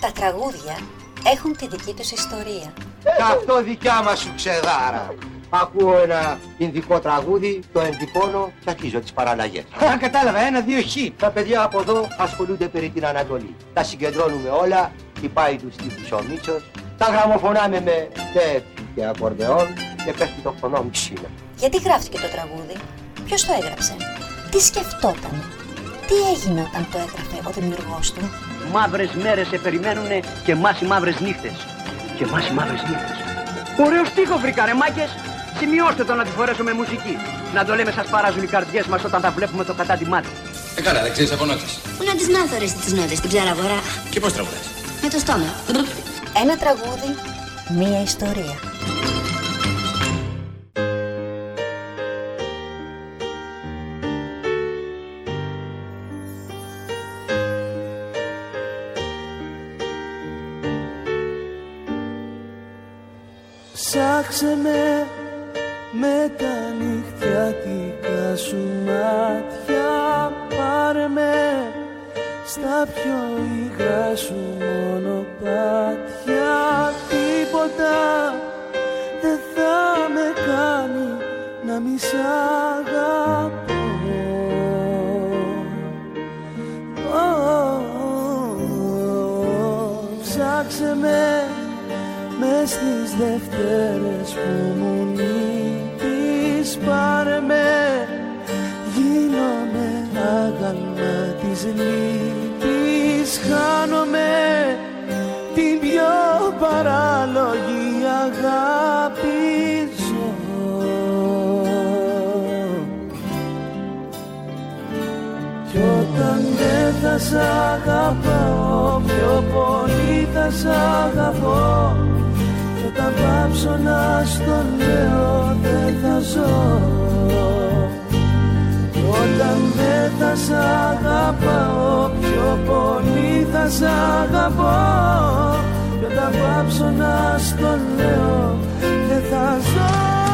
Τα τραγούδια έχουν τη δική τους ιστορία. Και αυτό δικιά μας σου ξεδάρα. Ακούω ένα ινδικό τραγούδι, το εντυπώνω και αρχίζω τις παραλλαγές. Α, κατάλαβα, ένα, δύο, χ. Τα παιδιά από εδώ ασχολούνται περί την Ανατολή. Τα συγκεντρώνουμε όλα, χτυπάει τους τύπους ο Μίτσος, τα γραμμοφωνάμε με τεπ και ακορδεόν και πέφτει το φωνό ψήνα. Γιατί γράφτηκε το τραγούδι, ποιος το έγραψε, τι σκεφτόταν, τι έγινε όταν το έγραφε ο δημιουργός του; Μαύρες μέρες σε περιμένουνε και εμάς οι μαύρες νύχτες. Και εμάς οι μαύρες νύχτες. Ωραίος στίχος βρήκα ρε μάκες. Σημειώστε το να τη φορέσω με μουσική. Να το λέμε σας παράζουν οι καρδιές μας όταν τα βλέπουμε το κατά τη μάτι. Ε, καλά, δεν ξέρεις από νότες. Πού να τις μάθω ρε τις νότες, την ψαραγορά. Και πώς τραγουδάς; Με το στόμα. Ένα τραγούδι, μία ιστορία. Ψάξε με με τα νυχτιατικά σου μάτια. Πάρε με στα πιο υγρά σου μονοπάτια. Τίποτα δεν θα με κάνει να μη σ' αγαπώ στις Δευτέρες που μου νίκης πάρε με. Γίνομαι άγαλμα της λύπης χάνομαι. Την πιο παράλογη αγάπη ζω. Κι όταν δεν θα σ' αγαπάω πιο πολύ θα σ' αγαπώ κι όταν πάψω να στο λέω δεν θα ζω. Κι όταν δεν θα σ' αγαπάω πιο πολύ θα σ' αγαπώ. Κι όταν πάψω να στο λέω δεν θα ζω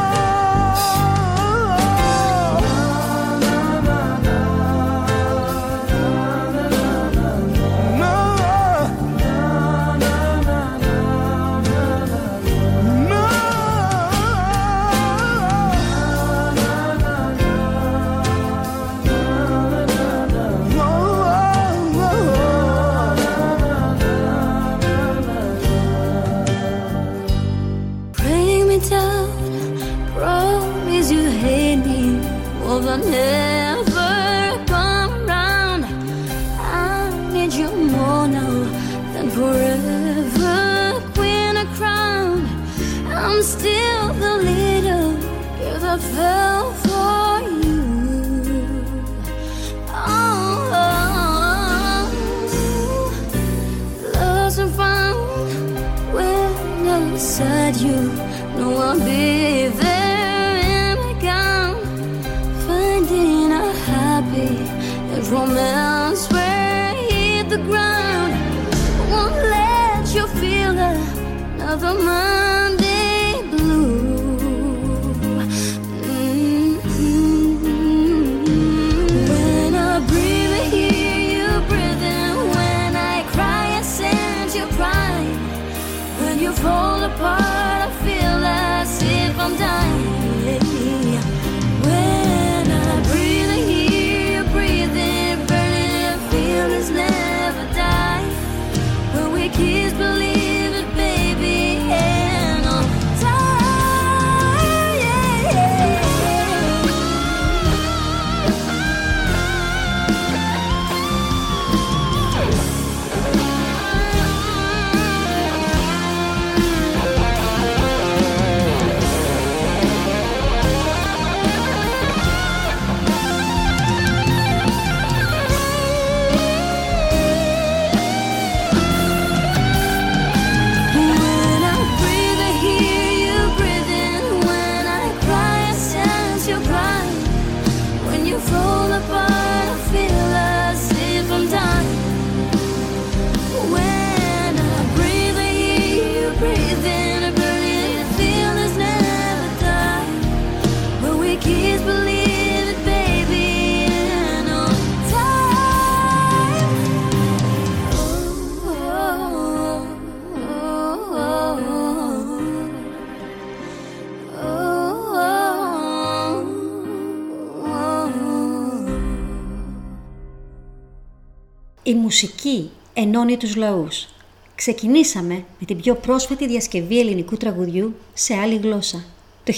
μουσική ενώνει τους λαούς. Ξεκινήσαμε με την πιο πρόσφατη διασκευή ελληνικού τραγουδιού σε άλλη γλώσσα. Το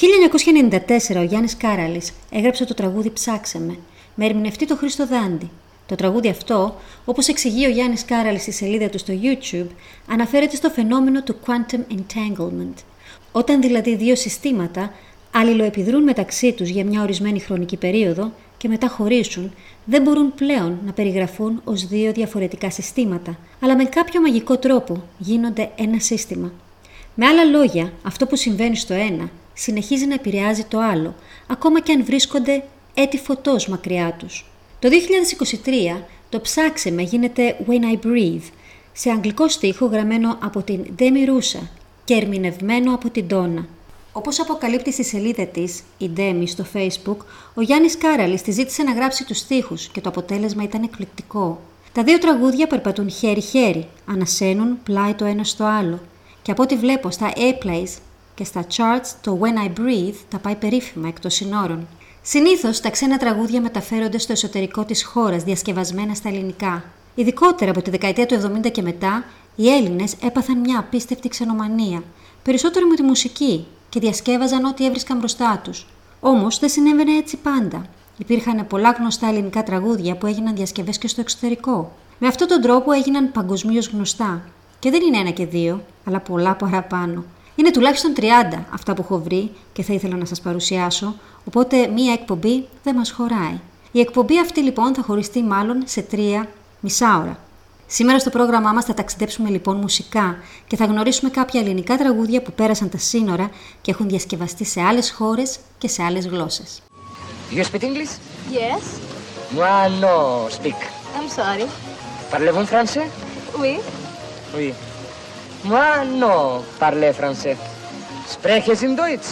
1994 ο Γιάννης Κάραλης έγραψε το τραγούδι «Ψάξε με» με ερμηνευτή τον Χρήστο Δάντη. Το τραγούδι αυτό, όπως εξηγεί ο Γιάννης Κάραλης στη σελίδα του στο YouTube, αναφέρεται στο φαινόμενο του quantum entanglement. Όταν δηλαδή δύο συστήματα αλληλοεπιδρούν μεταξύ τους για μια ορισμένη χρονική περίοδο και μετά χωρίσουν, δεν μπορούν πλέον να περιγραφούν ως δύο διαφορετικά συστήματα, αλλά με κάποιο μαγικό τρόπο γίνονται ένα σύστημα. Με άλλα λόγια, αυτό που συμβαίνει στο ένα συνεχίζει να επηρεάζει το άλλο, ακόμα και αν βρίσκονται έτη φωτός μακριά τους. Το 2023 το «Ψάξε γίνεται When I Breathe, σε αγγλικό στίχο γραμμένο από την Demi Rusa και ερμηνευμένο από την Donna. Όπως αποκαλύπτει στη σελίδα της, η Ντέμι στο Facebook, ο Γιάννης Κάραλης τη ζήτησε να γράψει τους στίχους και το αποτέλεσμα ήταν εκπληκτικό. Τα δύο τραγούδια περπατούν χέρι-χέρι, ανασένουν πλάι το ένα στο άλλο. Και από ό,τι βλέπω στα airplays και στα charts, το When I Breathe τα πάει περίφημα εκτό συνόρων. Συνήθως τα ξένα τραγούδια μεταφέρονται στο εσωτερικό της χώρας, διασκευασμένα στα ελληνικά. Ειδικότερα από τη δεκαετία του 70 και μετά, οι Έλληνες έπαθαν μια απίστευτη ξενομανία. Περισσότερο με τη μουσική, και διασκεύαζαν ό,τι έβρισκαν μπροστά τους. Όμως δεν συνέβαινε έτσι πάντα. Υπήρχαν πολλά γνωστά ελληνικά τραγούδια που έγιναν διασκευές και στο εξωτερικό. Με αυτόν τον τρόπο έγιναν παγκοσμίως γνωστά. Και δεν είναι ένα και δύο, αλλά πολλά παραπάνω. Είναι τουλάχιστον 30 αυτά που έχω βρει και θα ήθελα να σας παρουσιάσω, οπότε μία εκπομπή δεν μας χωράει. Η εκπομπή αυτή λοιπόν θα χωριστεί μάλλον σε τρία μισά ώρα. Σήμερα στο πρόγραμμά μας θα ταξιδέψουμε λοιπόν μουσικά και θα γνωρίσουμε κάποια ελληνικά τραγούδια που πέρασαν τα σύνορα και έχουν διασκευαστεί σε άλλες χώρες και σε άλλες γλώσσες. You speak English? Yes. Moi, no speak. I'm sorry. Parlez-vous français? Oui. Oui. Moi, no parle français. Sprechen Sie Deutsch?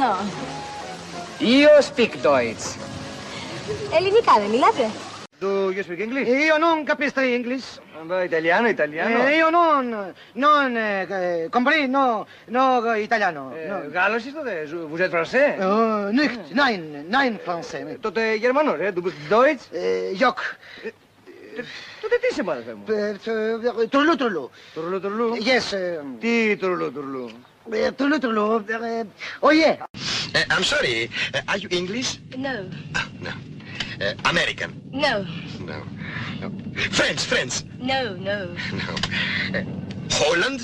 No. Io speak Deutsch. Ελληνικά δεν μιλάτε; Do you speak English? Io non capisco English. Vabbè, italiano, italiano. Eh, io non, non, eh, compris, no, no italiano. Ε, no. Γάλλος είστε, δε. vous êtes français? Uh, nicht, nein, nein, français. Τότε Γερμανός, ε, du bist Deutsch. Uh, Jock, Τότε τι είσαι, αδερφέ μου. uh, trullu trullu. Τουρλού, τουρλού. Yes, uh, Τι τουρλού, τουρλού. uh, trullu trullu. Uh, oh yeah. Uh, I'm sorry, uh, are you English? No. Ah, no. Uh, American? No. No. no. French, French? No, no. No. Uh, Holland?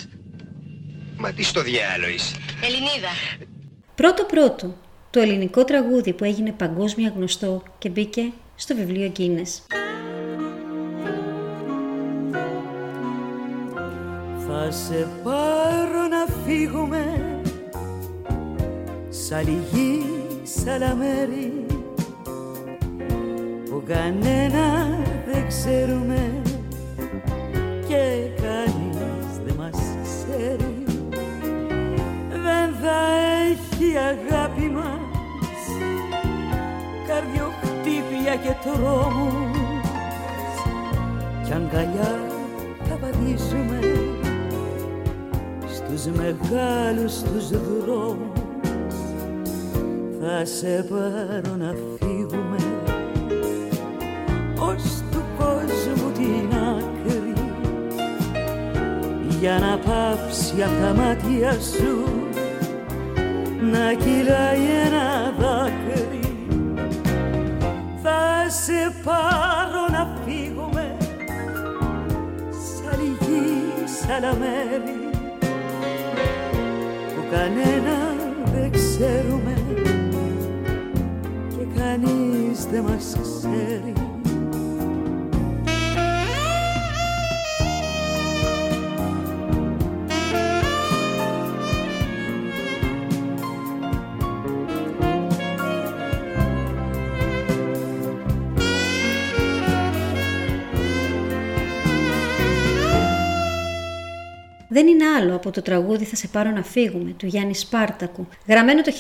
Μα τι στο διάλογο είσαι; Ελληνίδα. Πρώτο πρώτο, το ελληνικό τραγούδι που έγινε παγκόσμια γνωστό και μπήκε στο βιβλίο Guinness. Θα σε πάρω να φύγουμε Σ' άλλη γη, σ' άλλα μέρη Που κανένα δεν ξέρουμε Και κανείς δεν μας ξέρει. Δεν θα έχει αγάπη μας Καρδιοχτύπια και τρόμους. Κι αγκαλιά θα βαδίσουμε στους μεγάλους τους δρόμους. Θα σε πάρω να φύγουμε ως του κόσμου την άκρη. Για να πάψει απ' τα μάτια σου να κυλάει ένα δάκρυ. Θα σε πάρω να φύγουμε σ' άλλη γη, σ' άλλα μέρη που κανένα δεν ξέρουμε και κανείς δεν μας ξέρει δεν είναι άλλο από το τραγούδι «Θα σε πάρω να φύγουμε» του Γιάννη Σπάρτακου, γραμμένο το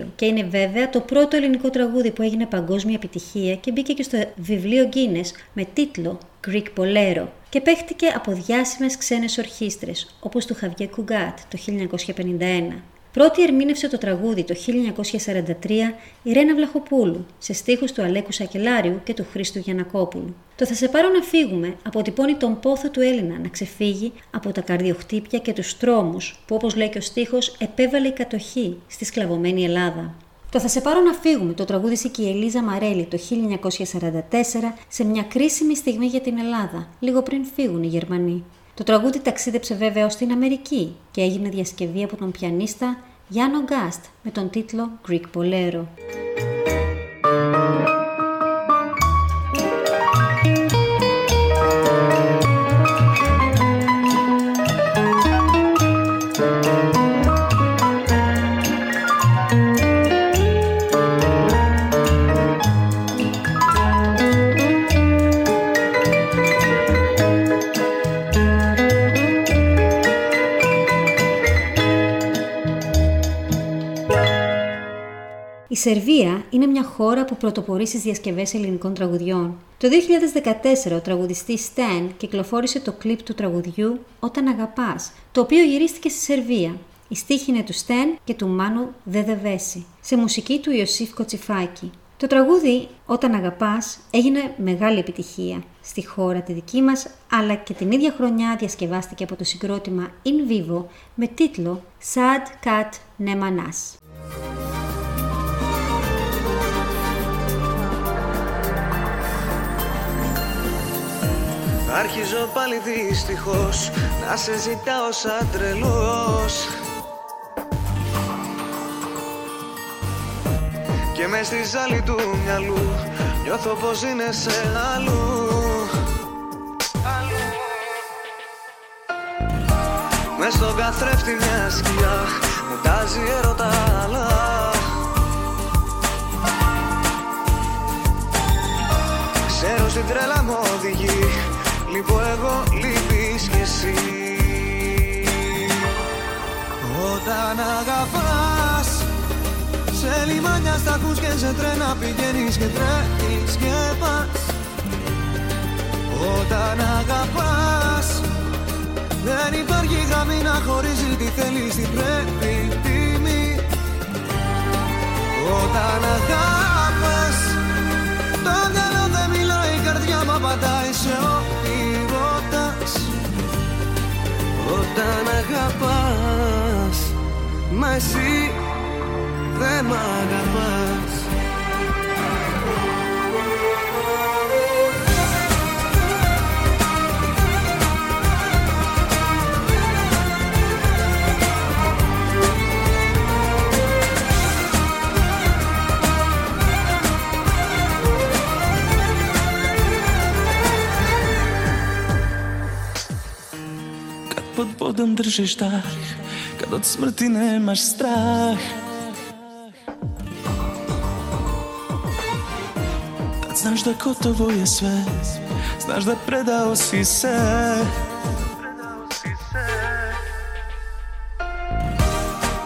1942 και είναι βέβαια το πρώτο ελληνικό τραγούδι που έγινε παγκόσμια επιτυχία και μπήκε και στο βιβλίο Guinness με τίτλο Greek Bolero και παίχτηκε από διάσημες ξένες ορχήστρες όπως του Χαβιέ Κουγκάτ το 1951. Πρώτη ερμήνευσε το τραγούδι το 1943 η Ρένα Βλαχοπούλου, σε στίχους του Αλέκου Σακελάριου και του Χρήστου Γιανακόπουλου. Το «Θα σε πάρω να φύγουμε» αποτυπώνει τον πόθο του Έλληνα να ξεφύγει από τα καρδιοχτύπια και τους τρόμους που όπως λέει και ο στίχος επέβαλε η κατοχή στη σκλαβωμένη Ελλάδα. Το «Θα σε πάρω να φύγουμε» το τραγούδισε και η Ελίζα Μαρέλη το 1944 σε μια κρίσιμη στιγμή για την Ελλάδα, λίγο πριν φύγουν οι Γερμανοί. Το τραγούδι ταξίδεψε βέβαια ως την Αμερική και έγινε διασκευή από τον πιανίστα Γιάννο Γκάστ με τον τίτλο Greek Bolero. Σερβία είναι μια χώρα που πρωτοπορεί στις διασκευές ελληνικών τραγουδιών. Το 2014 ο τραγουδιστής Stan κυκλοφόρησε το κλιπ του τραγουδιού «Όταν αγαπάς», το οποίο γυρίστηκε στη Σερβία. Η στίχη είναι του Stan και του Μάνου Δεδεβέση, σε μουσική του Ιωσήφ Κοτσιφάκη. Το τραγούδι «Όταν αγαπάς» έγινε μεγάλη επιτυχία στη χώρα τη δική μας, αλλά και την ίδια χρονιά διασκευάστηκε από το συγκρότημα In Vivo με τίτλο «Sad Cat Nemanas». Αρχίζω πάλι δυστυχώς να σε ζητάω σαν τρελός. Και μες στη ζάλη του μυαλού νιώθω πως είναι σε αλλού. Μες στον καθρέφτη μια σκιά μου τάζει έρωτα αλλά Ξέρω στην τρέλα μου οδηγεί Λείπω εγώ, λείπεις κι εσύ. Όταν αγαπάς Σε λιμάνια στα ακούς και σε τρένα πηγαίνεις και τρέχεις και πας. Όταν αγαπάς Δεν υπάρχει γραμμή να χωρίζεις τι θέλεις, τι πρέπει, τιμή Όταν αγαπάς Το μυαλό δεν μιλάει, η καρδιά μου απαντάει σε ό,τι Όταν αγαπάς Μα εσύ δεν μ' αγαπάς vodom držiš dah Kad od smrti nemaš strah. Tad znaš da gotovo je sve Znaš da predao si se.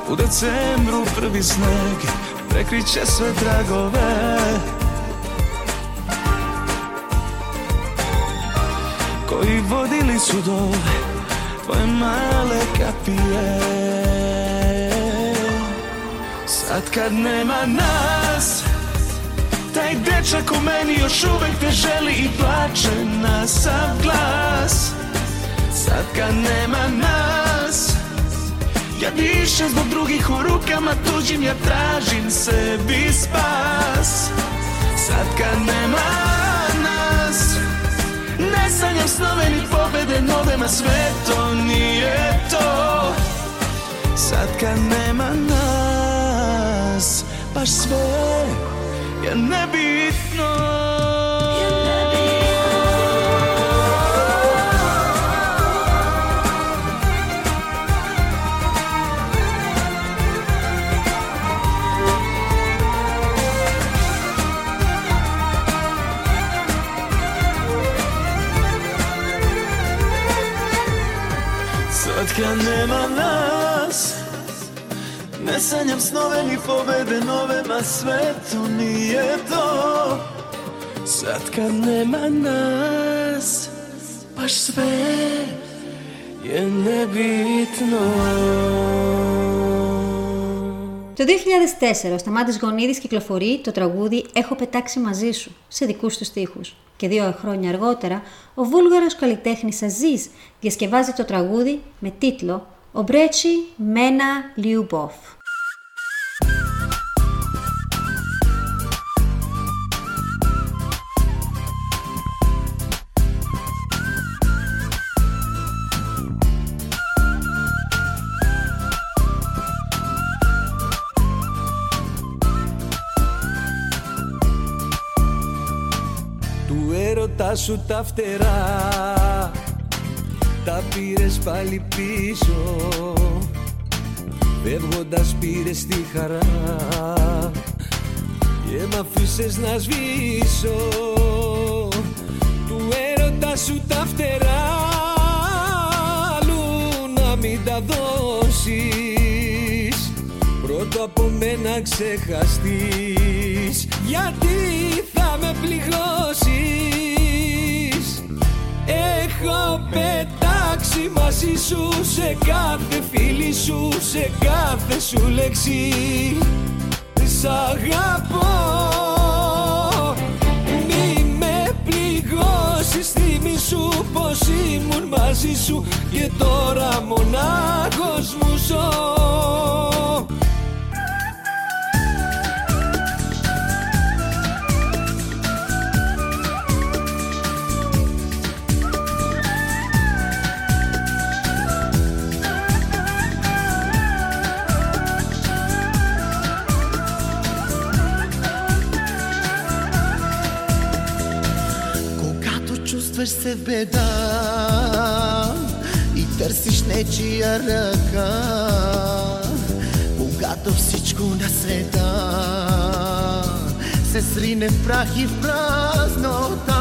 U decembru prvi sneg Prekriće sve tragove. Koji vodili su do tvoje male kapije. Sad kad nema nas Taj dečak u meni još uvek te želi i plače na sav glas. Sad kad nema nas Ja dišem zbog drugih u rukama tuđim Ja tražim sebi spas. Sad kad nema nas sanjam snove ni pobede nove Ma sve to nije to. Sad kad nema nas Baš sve je nebitno kad nema nas. Ne sanjam snove ni pobede nove Ma sve to nije to. Sad kad nema nas Baš sve je nebitno Το 2004 ο Σταμάτης Γονίδης κυκλοφορεί το τραγούδι «Έχω πετάξει μαζί σου» σε δικούς τους στίχους. Και δύο χρόνια αργότερα ο βούλγαρος καλλιτέχνης Αζίζ διασκευάζει το τραγούδι με τίτλο «Ομπρέτσι Μένα Λιουμπόφ». Σου τα φτερά. Τα πήρες πάλι πίσω Φεύγοντας πήρες τη χαρά. Και μ' αφήσες να σβήσω Του έρωτα σου τα φτερά. Αλλού να μην τα δώσεις Πρώτο από μένα ξεχαστείς. Γιατί θα με πληγώσεις; Έχω πετάξει μαζί σου σε κάθε φίλη σου Σε κάθε σου λέξη. Σ' αγαπώ. Μη με πληγώσεις Θυμήσου πως ήμουν μαζί σου. Και τώρα μονάχος μου ζω Чувстваш се беда и търсиш нечия ръка, когато всичко на света се срине в прах и в празнота,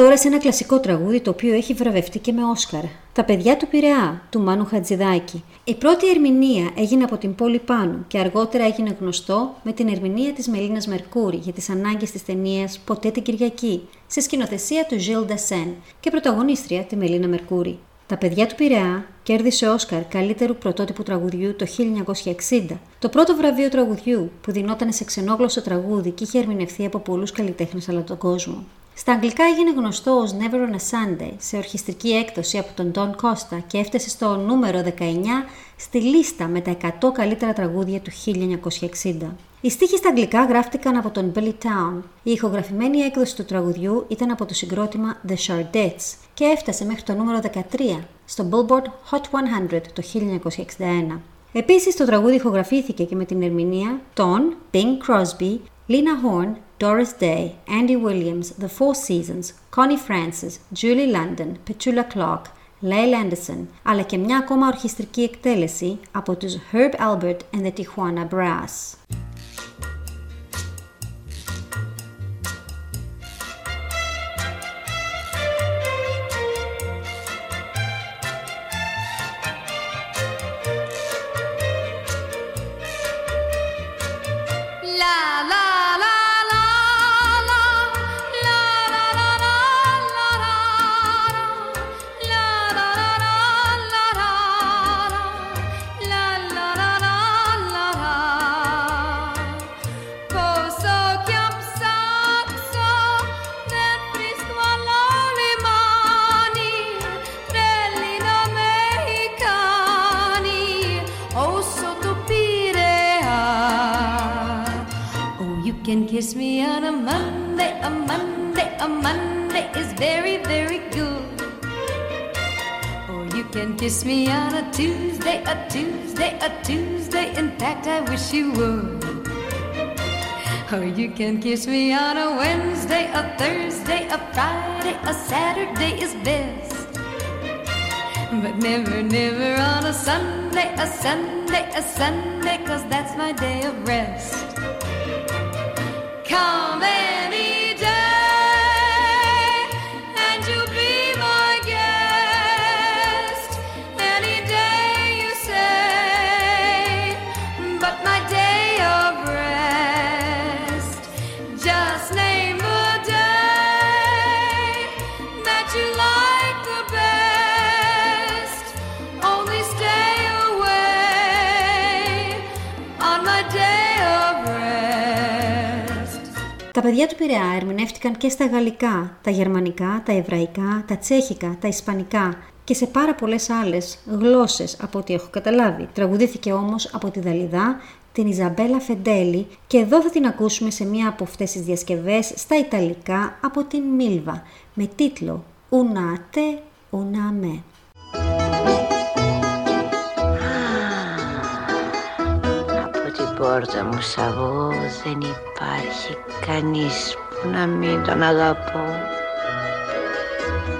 τώρα σε ένα κλασικό τραγούδι το οποίο έχει βραβευτεί και με Όσκαρ. Τα παιδιά του Πειραιά, του Μάνου Χατζηδάκη. Η πρώτη ερμηνεία έγινε από την Πόλη Πάνου και αργότερα έγινε γνωστό με την ερμηνεία της Μελίνας Μερκούρη για τις ανάγκες της ταινίας «Ποτέ την Κυριακή» σε σκηνοθεσία του Ζιλ Ντασέν και πρωταγωνίστρια τη Μελίνα Μερκούρη. Τα παιδιά του Πειραιά κέρδισε Όσκαρ καλύτερου πρωτότυπου τραγουδιού το 1960. Το πρώτο βραβείο τραγουδιού που δινόταν σε ξενόγλωσσο τραγούδι και είχε ερμηνευθεί από πολλούς καλλιτέχνες ανά τον κόσμο. Στα αγγλικά έγινε γνωστό ως Never on a Sunday σε ορχιστρική έκδοση από τον Don Costa και έφτασε στο νούμερο 19 στη λίστα με τα 100 καλύτερα τραγούδια του 1960. Οι στίχοι στα αγγλικά γράφτηκαν από τον Billy Town. Η ηχογραφημένη έκδοση του τραγουδιού ήταν από το συγκρότημα The Shardettes και έφτασε μέχρι το νούμερο 13 στο Billboard Hot 100 το 1961. Επίσης το τραγούδι ηχογραφήθηκε και με την ερμηνεία των Bing Crosby, Lena Horne, Doris Day, Andy Williams, The Four Seasons, Connie Francis, Julie London, Petula Clark, Lael Anderson, αλλά και μια ακόμα ορχιστρική εκτέλεση από τους Herb Albert and the Tijuana Brass. Can kiss me on a Tuesday, a Tuesday, a Tuesday. In fact, I wish you would. Or you can kiss me on a Wednesday, a Thursday, a Friday, a Saturday is best. But never, never on a Sunday, a Sunday, a Sunday, cause that's my day of rest. Come any Τα παιδιά του Πειραιά ερμηνεύτηκαν και στα γαλλικά, τα γερμανικά, τα εβραϊκά, τα τσέχικα, τα ισπανικά και σε πάρα πολλές άλλες γλώσσες από ό,τι έχω καταλάβει. Τραγουδήθηκε όμως από τη Δαλιδά, την Ιζαμπέλα Φεντέλη και εδώ θα την ακούσουμε σε μία από αυτές τις διασκευές στα Ιταλικά από την Μίλβα με τίτλο «Una a πόρτα μου σ' αγώ. Δεν υπάρχει κανείς που να μην τον αγαπώ.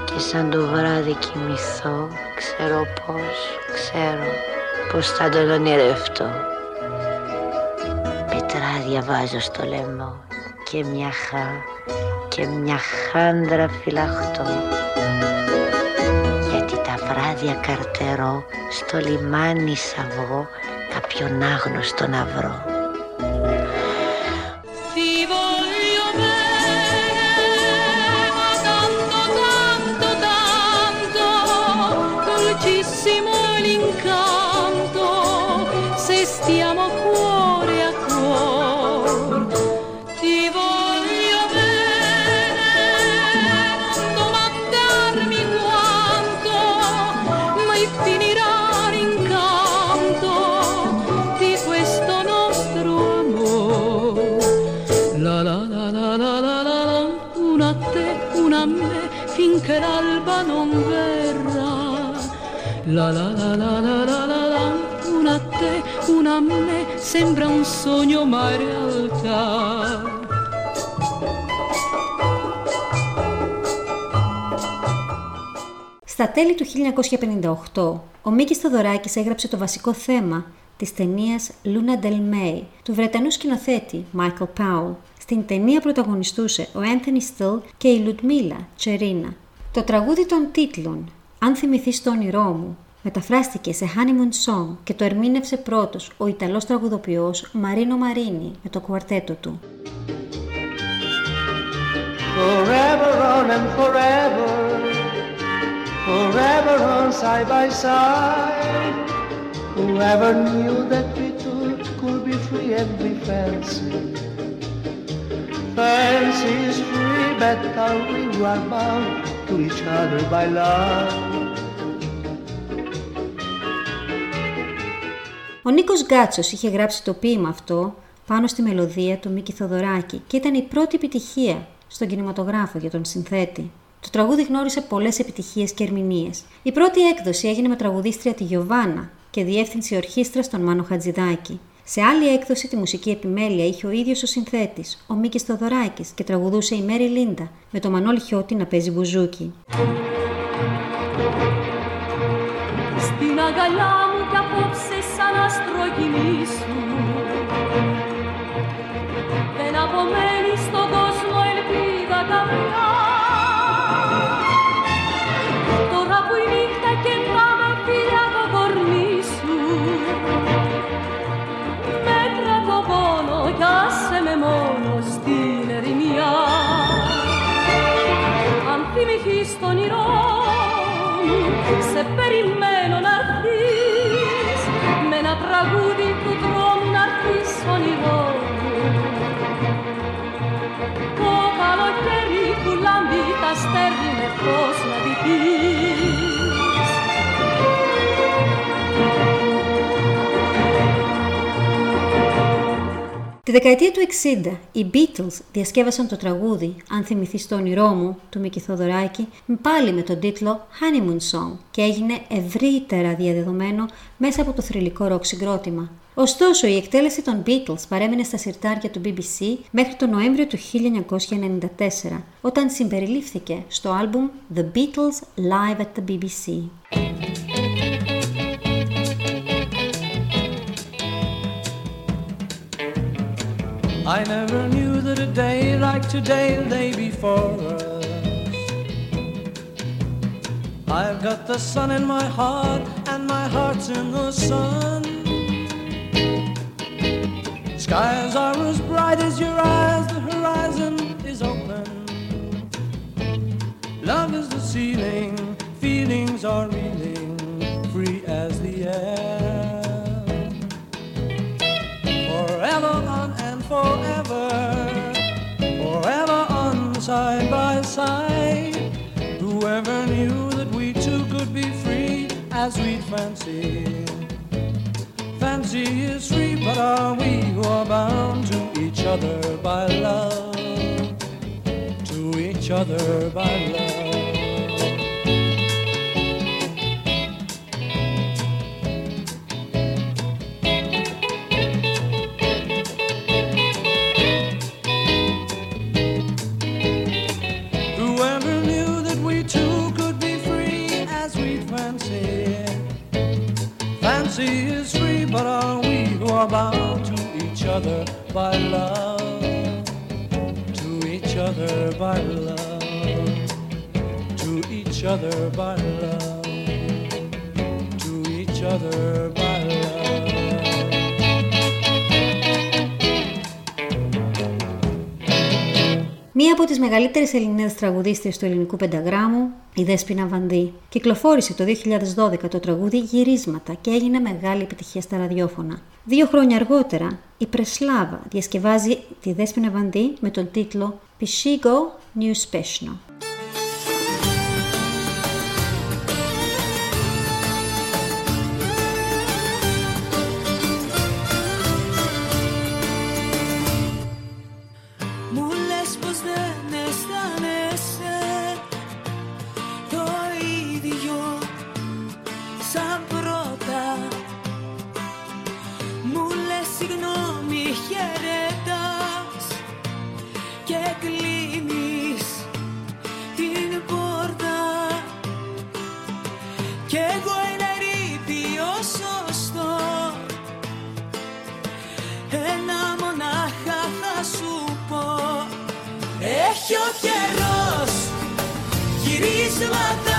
Και σαν το βράδυ κοιμηθώ ξέρω πως, ξέρω πως θα τον ονειρευτώ. Πετράδια βάζω στο λαιμό και μια χά και μια χάντρα φυλαχτώ. Γιατί τα βράδια καρτερώ στο λιμάνι σ' πιο νάγνος τον αναβρώ. Τι βοηθούμε; Μα τόσο, τόσο, τόσο. Τόλμησε μου μου τον εντονότερο. Τόλμησε μου. Finché l'alba non verrà. La la la la la la la la, una a te, una a me, sembra un sogno ma in realtà. Στα τέλη του 1958, ο Μίκης Θοδωράκης έγραψε το βασικό θέμα της ταινίας Luna Del May του Βρετανού σκηνοθέτη Michael Powell. Στην ταινία πρωταγωνιστούσε ο Anthony Still και η Λουτμίλα Τσερίνα. Το τραγούδι των τίτλων «Αν θυμηθείς το όνειρό μου» μεταφράστηκε σε Honeymoon Song και το ερμήνευσε πρώτος ο Ιταλός τραγουδοποιός Μαρίνο Μαρίνι με το κουαρτέτο του. Forever on and forever, forever on side by side. Whoever knew that we two could be free and be fancy. Fancy is free, but are we who are bound to each other by love? Ο Νίκος Γκάτσος είχε γράψει το ποίημα αυτό πάνω στη μελωδία του Μίκη Θοδωράκη και ήταν η πρώτη επιτυχία στον κινηματογράφο για τον συνθέτη. Το τραγούδι γνώρισε πολλές επιτυχίες και ερμηνείες. Η πρώτη έκδοση έγινε με τραγουδίστρια τη Γιωβάνα και διεύθυνση ορχήστρας τον Μάνο Χατζηδάκη. Σε άλλη έκδοση τη μουσική επιμέλεια είχε ο ίδιος ο συνθέτης, ο Μίκης Θοδωράκης και τραγουδούσε η Μέρι Λίντα με το Μανώλη Χιώτη να παίζει μπουζούκι. Στην αγκαλιά μου κι απόψε σαν άστρο κοιμήσου Δεν απομένει στον κόσμο ελπίδα καμιά όνειρό μου, σε περιμένω να έρθεις με ένα τραγούδι του δρόμου να έρθεις όνειρό μου. Το καλοκαίρι που λάμπει τα στέρνει με φως να ντυθείς. Τη Τη δεκαετία του 60, οι Beatles διασκεύασαν το τραγούδι «Αν θυμηθείς το όνειρό μου» του Μίκη Θοδωράκη πάλι με τον τίτλο Honeymoon Song και έγινε ευρύτερα διαδεδομένο μέσα από το θρηλυκό ροκ συγκρότημα. Ωστόσο, η εκτέλεση των Beatles παρέμεινε στα συρτάρια του BBC μέχρι τον Νοέμβριο του 1994, όταν συμπεριλήφθηκε στο άλμπουμ The Beatles Live at the BBC. I never knew that a day like today lay before us. I've got the sun in my heart, and my heart's in the sun. Skies are as bright as your eyes, the horizon is open. Love is the ceiling, feelings are reeling, free as the air. Forever on and forever, side by side. Whoever knew that we two could be free as we'd fancy. Fancy is free, but are we who are bound to each other by love? To each other by love. Other by love? To each other by love. To each other by love. To each other by love. Μία από τις μεγαλύτερες Ελληνίδες τραγουδίστριες του ελληνικού πενταγράμμου, η Δέσποινα Βανδύ, κυκλοφόρησε το 2012 το τραγούδι «Γυρίσματα» και έγινε μεγάλη επιτυχία στα ραδιόφωνα. Δύο χρόνια αργότερα, η Πρεσλάβα διασκευάζει τη Δέσποινα Βανδύ με τον τίτλο «Pishigo New Special». Γυρίσματα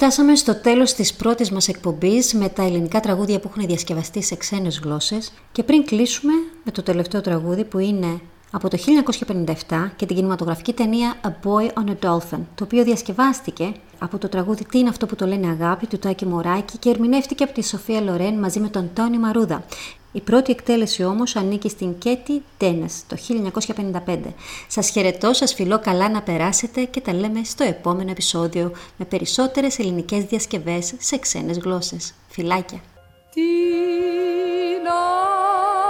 φτάσαμε στο τέλος της πρώτης μας εκπομπής με τα ελληνικά τραγούδια που έχουν διασκευαστεί σε ξένες γλώσσες και πριν κλείσουμε με το τελευταίο τραγούδι που είναι από το 1957 και την κινηματογραφική ταινία A Boy on a Dolphin, το οποίο διασκευάστηκε από το τραγούδι Τι είναι αυτό που το λένε αγάπη του Τάκη Μωράκη και ερμηνεύτηκε από τη Σοφία Λορέν μαζί με τον Τόνι Μαρούδα. Η πρώτη εκτέλεση όμως ανήκει στην Κέτι Τένες το 1955. Σας χαιρετώ, σας φιλώ καλά να περάσετε και τα λέμε στο επόμενο επεισόδιο με περισσότερες ελληνικές διασκευές σε ξένες γλώσσες. Φιλάκια! Τι είναι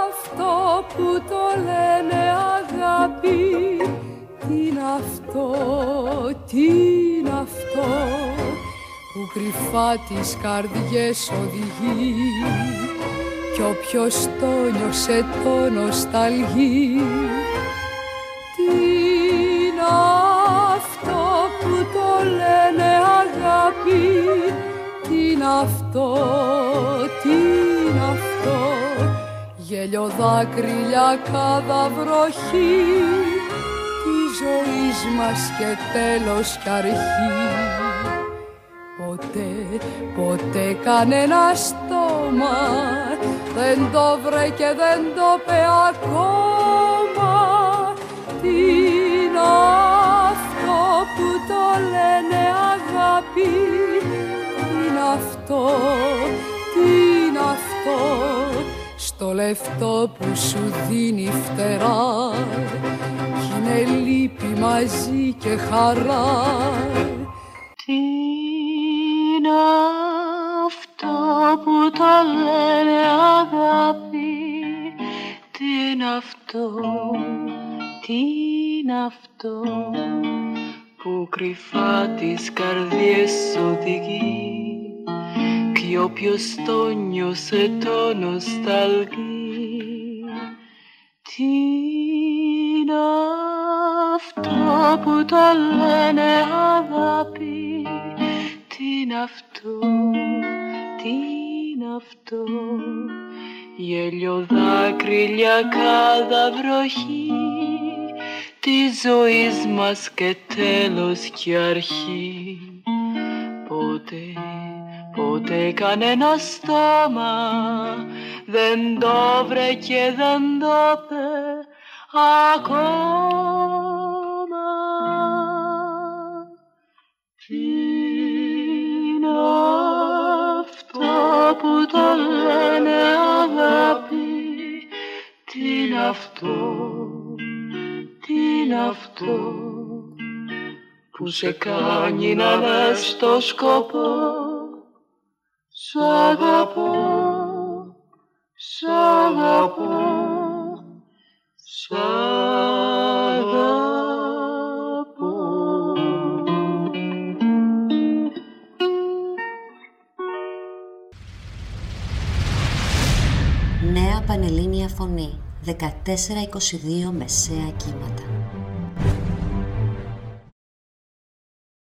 αυτό που το λένε αγάπη Τι είναι αυτό, τι είναι αυτό που κρυφά τις καρδιές οδηγεί κι όποιος το νιώσε το νοσταλγεί. Τι είναι αυτό που το λένε αγάπη Τι είναι αυτό, τι είναι αυτό. Γέλιο δάκρυλια cada βροχή Τη ζωής μας και τέλος κι αρχή Ποτέ, ποτέ κανένα στόμα. Δεν το βρε και δεν το πε ακόμα. Τι είναι αυτό που το λένε αγάπη; Τι είναι αυτό, τι είναι αυτό; Στο λεφτό που σου δίνει φτερά Κι είναι λύπη μαζί και χαρά. Τι είναι αυτό που το λένε αγάπη. Τι είναι αυτό, τι είναι αυτό Που κρυφά τις καρδιές οδηγεί. Κι όποιος το νιώσε το νοσταλγεί. Τι είναι αυτό που το λένε αγάπη Τι είναι αυτό τι είναι αυτό Γέλιο δάκρυλια cada βροχή Της ζωής μας και τέλος και αρχή. Ποτέ, ποτέ κανένα στόμα Δεν το βρε και δεν το πε ακόμα που το λένε αγάπη Τι είναι αυτό, τι είναι αυτό που σε κάνει να λες το σκοπό Σ' αγαπώ, σ' αγαπώ, σ' αγαπώ Πανελλήνια Φωνή. 14-22 μεσαία κύματα